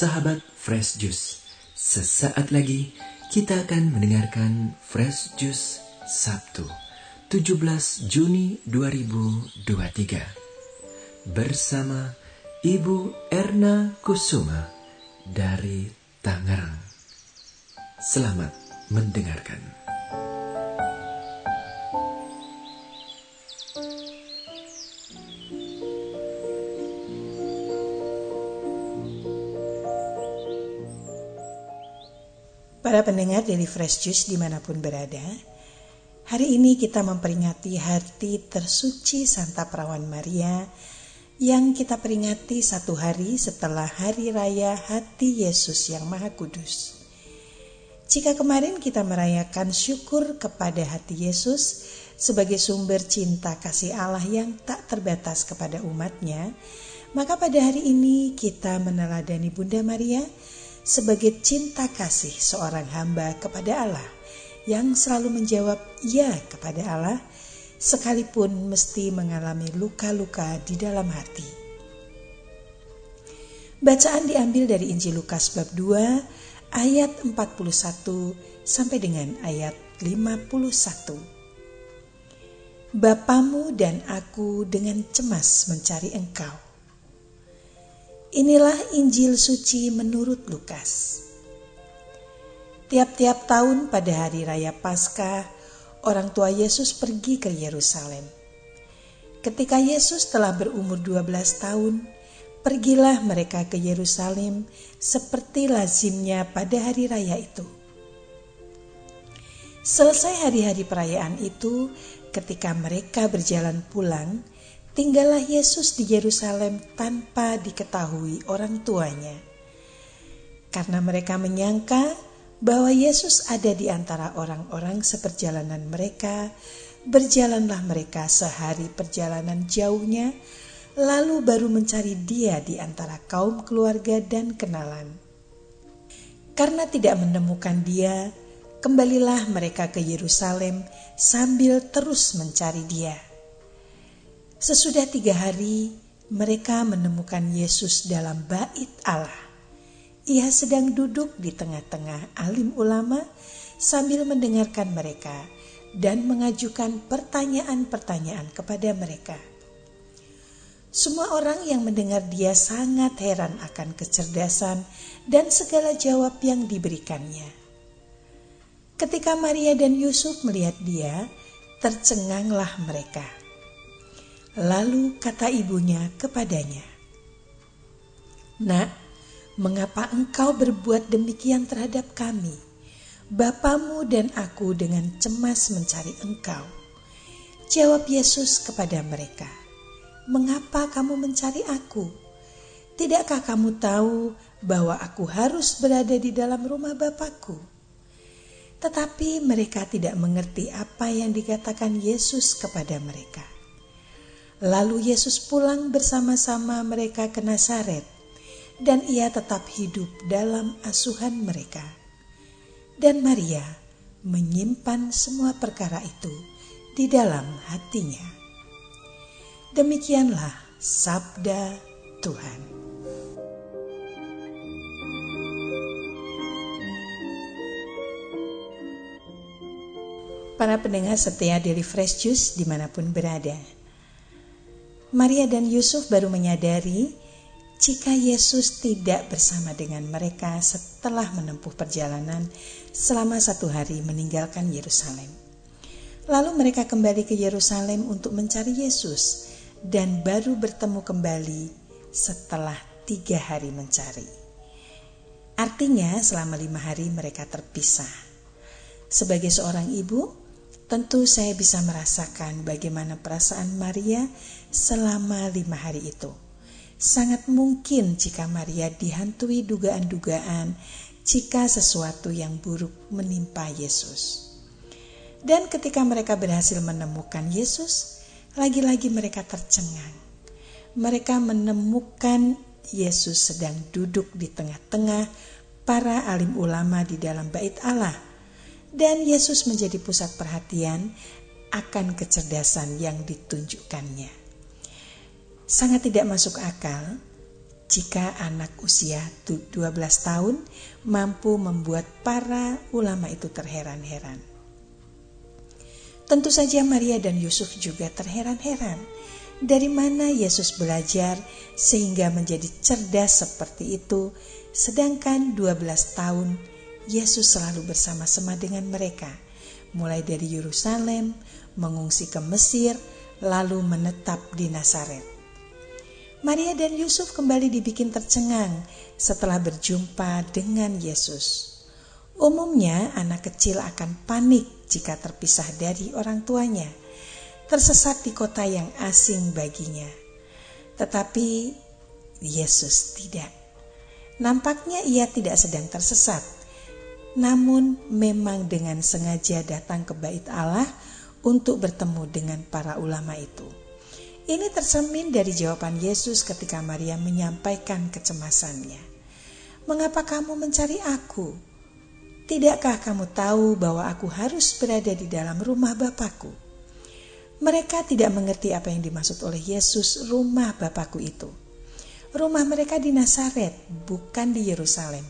Sahabat Fresh Juice, sesaat lagi kita akan mendengarkan Fresh Juice Sabtu 17 Juni 2023 bersama Ibu Erna Kusuma dari Tangerang. Selamat mendengarkan. Para pendengar dari Fresh Juice di mana pun berada, hari ini kita memperingati hari tersuci Santa Perawan Maria yang kita peringati satu hari setelah Hari Raya Hati Yesus yang Maha Kudus. Jika kemarin kita merayakan syukur kepada hati Yesus sebagai sumber cinta kasih Allah yang tak terbatas kepada umatnya, maka pada hari ini kita meneladani Bunda Maria sebagai cinta kasih seorang hamba kepada Allah yang selalu menjawab ya kepada Allah sekalipun mesti mengalami luka-luka di dalam hati. Bacaan diambil dari Injil Lukas bab 2 ayat 41 sampai dengan ayat 51. Bapamu dan aku dengan cemas mencari engkau Inilah Injil suci menurut Lukas. Tiap-tiap tahun pada hari raya Paskah, orang tua Yesus pergi ke Yerusalem. Ketika Yesus telah berumur 12 tahun, pergilah mereka ke Yerusalem seperti lazimnya pada hari raya itu. Selesai hari-hari perayaan itu, ketika mereka berjalan pulang, tinggallah Yesus di Yerusalem tanpa diketahui orang tuanya. Karena mereka menyangka bahwa Yesus ada di antara orang-orang seperjalanan mereka, berjalanlah mereka sehari perjalanan jauhnya, lalu baru mencari dia di antara kaum keluarga dan kenalan. Karena tidak menemukan dia, kembalilah mereka ke Yerusalem sambil terus mencari dia. Sesudah tiga hari, mereka menemukan Yesus dalam bait Allah. Ia sedang duduk di tengah-tengah alim ulama sambil mendengarkan mereka dan mengajukan pertanyaan-pertanyaan kepada mereka. Semua orang yang mendengar dia sangat heran akan kecerdasan dan segala jawab yang diberikannya. Ketika Maria dan Yusuf melihat dia, tercenganglah mereka. Lalu kata ibunya kepadanya, Nak, mengapa engkau berbuat demikian terhadap kami? Bapamu dan aku dengan cemas mencari engkau. Jawab Yesus kepada mereka, Mengapa kamu mencari aku? Tidakkah kamu tahu bahwa aku harus berada di dalam rumah Bapakku? Tetapi mereka tidak mengerti apa yang dikatakan Yesus kepada mereka. Lalu Yesus pulang bersama-sama mereka ke Nazaret, dan ia tetap hidup dalam asuhan mereka. Dan Maria menyimpan semua perkara itu di dalam hatinya. Demikianlah sabda Tuhan. Para pendengar setia dari Fresh Juice di mana pun berada. Maria dan Yusuf baru menyadari jika Yesus tidak bersama dengan mereka setelah menempuh perjalanan selama satu hari meninggalkan Yerusalem. Lalu mereka kembali ke Yerusalem untuk mencari Yesus dan baru bertemu kembali setelah tiga hari mencari. Artinya selama lima hari mereka terpisah. Sebagai seorang ibu, Tentu saya bisa merasakan bagaimana perasaan Maria selama lima hari itu. Sangat mungkin jika Maria dihantui dugaan-dugaan jika sesuatu yang buruk menimpa Yesus. Dan ketika mereka berhasil menemukan Yesus, lagi-lagi mereka tercengang. Mereka menemukan Yesus sedang duduk di tengah-tengah para alim ulama di dalam bait Allah dan Yesus menjadi pusat perhatian akan kecerdasan yang ditunjukkannya. Sangat tidak masuk akal jika anak usia 12 tahun mampu membuat para ulama itu terheran-heran. Tentu saja Maria dan Yusuf juga terheran-heran dari mana Yesus belajar sehingga menjadi cerdas seperti itu, sedangkan 12 tahun Yesus selalu bersama-sama dengan mereka, mulai dari Yerusalem, mengungsi ke Mesir, lalu menetap di Nazaret. Maria dan Yusuf kembali dibikin tercengang setelah berjumpa dengan Yesus. Umumnya, anak kecil akan panik jika terpisah dari orang tuanya, tersesat di kota yang asing baginya. Tetapi Yesus tidak. Nampaknya ia tidak sedang tersesat, namun memang dengan sengaja datang ke Bait Allah untuk bertemu dengan para ulama itu. Ini tersemin dari jawaban Yesus ketika Maria menyampaikan kecemasannya. Mengapa kamu mencari aku? Tidakkah kamu tahu bahwa aku harus berada di dalam rumah Bapakku? Mereka tidak mengerti apa yang dimaksud oleh Yesus rumah Bapakku itu. Rumah mereka di Nazaret, bukan di Yerusalem,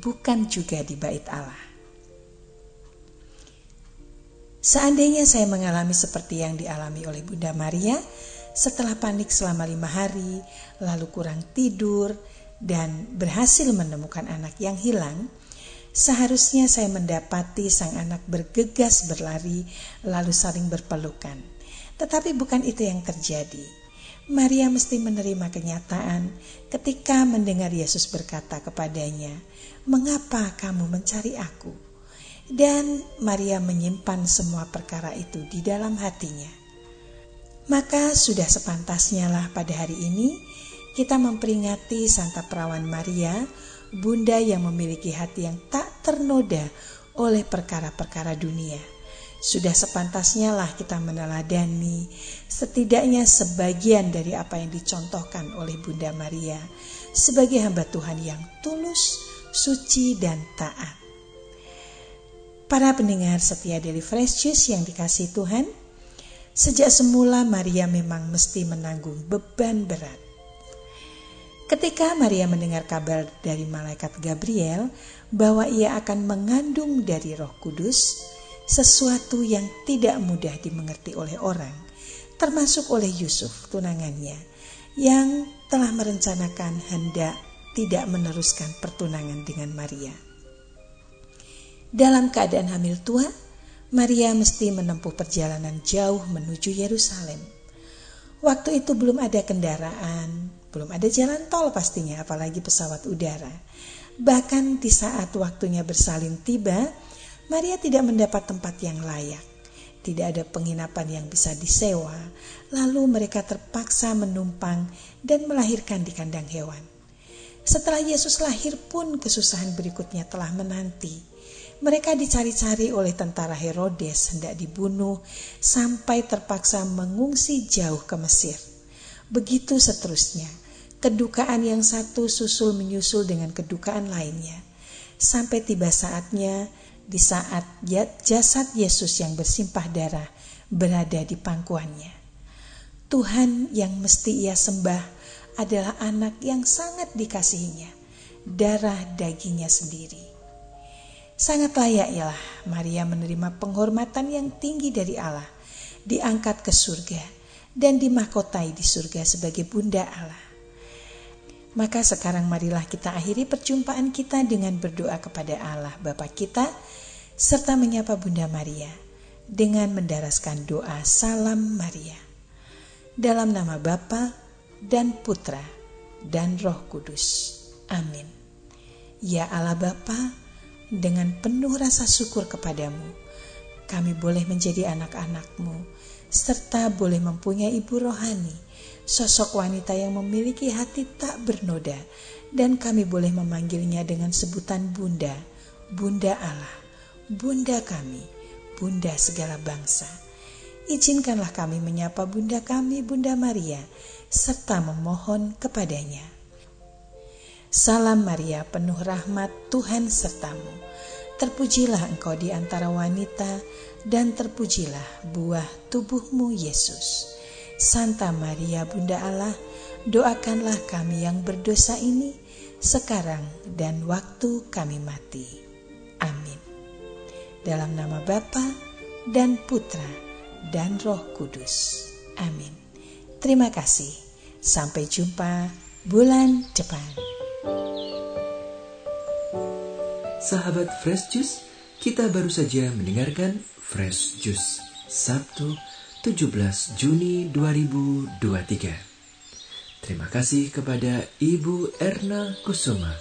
bukan juga di Bait Allah. Seandainya saya mengalami seperti yang dialami oleh Bunda Maria, setelah panik selama lima hari, lalu kurang tidur, dan berhasil menemukan anak yang hilang, seharusnya saya mendapati sang anak bergegas berlari, lalu saling berpelukan. Tetapi bukan itu yang terjadi. Maria mesti menerima kenyataan ketika mendengar Yesus berkata kepadanya, "Mengapa kamu mencari Aku?" dan Maria menyimpan semua perkara itu di dalam hatinya. Maka sudah sepantasnya lah pada hari ini kita memperingati Santa Perawan Maria, bunda yang memiliki hati yang tak ternoda oleh perkara-perkara dunia. Sudah sepantasnya lah kita meneladani setidaknya sebagian dari apa yang dicontohkan oleh Bunda Maria sebagai hamba Tuhan yang tulus, suci, dan taat. Para pendengar setia dari Fresh Juice yang dikasih Tuhan, sejak semula Maria memang mesti menanggung beban berat. Ketika Maria mendengar kabar dari malaikat Gabriel bahwa ia akan mengandung dari Roh Kudus, sesuatu yang tidak mudah dimengerti oleh orang, termasuk oleh Yusuf, tunangannya, yang telah merencanakan hendak tidak meneruskan pertunangan dengan Maria. Dalam keadaan hamil tua, Maria mesti menempuh perjalanan jauh menuju Yerusalem. Waktu itu belum ada kendaraan, belum ada jalan tol pastinya, apalagi pesawat udara. Bahkan di saat waktunya bersalin tiba, Maria tidak mendapat tempat yang layak. Tidak ada penginapan yang bisa disewa, lalu mereka terpaksa menumpang dan melahirkan di kandang hewan. Setelah Yesus lahir pun kesusahan berikutnya telah menanti mereka dicari-cari oleh tentara Herodes hendak dibunuh sampai terpaksa mengungsi jauh ke Mesir. Begitu seterusnya, kedukaan yang satu susul menyusul dengan kedukaan lainnya. Sampai tiba saatnya di saat jasad Yesus yang bersimpah darah berada di pangkuannya. Tuhan yang mesti ia sembah adalah anak yang sangat dikasihinya, darah dagingnya sendiri. Sangat layak ialah Maria menerima penghormatan yang tinggi dari Allah, diangkat ke surga, dan dimahkotai di surga sebagai bunda Allah. Maka sekarang marilah kita akhiri perjumpaan kita dengan berdoa kepada Allah Bapa kita, serta menyapa Bunda Maria dengan mendaraskan doa Salam Maria. Dalam nama Bapa dan Putra dan Roh Kudus. Amin. Ya Allah Bapa, dengan penuh rasa syukur kepadamu. Kami boleh menjadi anak-anakmu, serta boleh mempunyai ibu rohani, sosok wanita yang memiliki hati tak bernoda, dan kami boleh memanggilnya dengan sebutan Bunda, Bunda Allah, Bunda kami, Bunda segala bangsa. Izinkanlah kami menyapa Bunda kami, Bunda Maria, serta memohon kepadanya. Salam Maria, penuh rahmat Tuhan sertamu. Terpujilah engkau di antara wanita, dan terpujilah buah tubuhmu Yesus. Santa Maria Bunda Allah, doakanlah kami yang berdosa ini sekarang dan waktu kami mati. Amin. Dalam nama Bapa dan Putra dan Roh Kudus. Amin. Terima kasih. Sampai jumpa bulan depan. Sahabat Fresh Juice, kita baru saja mendengarkan Fresh Juice Sabtu 17 Juni 2023. Terima kasih kepada Ibu Erna Kusuma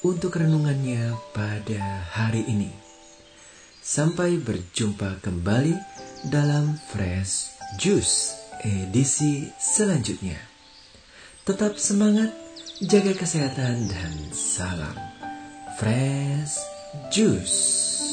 untuk renungannya pada hari ini. Sampai berjumpa kembali dalam Fresh Juice edisi selanjutnya. Tetap semangat, jaga kesehatan, dan salam Fresh Juice.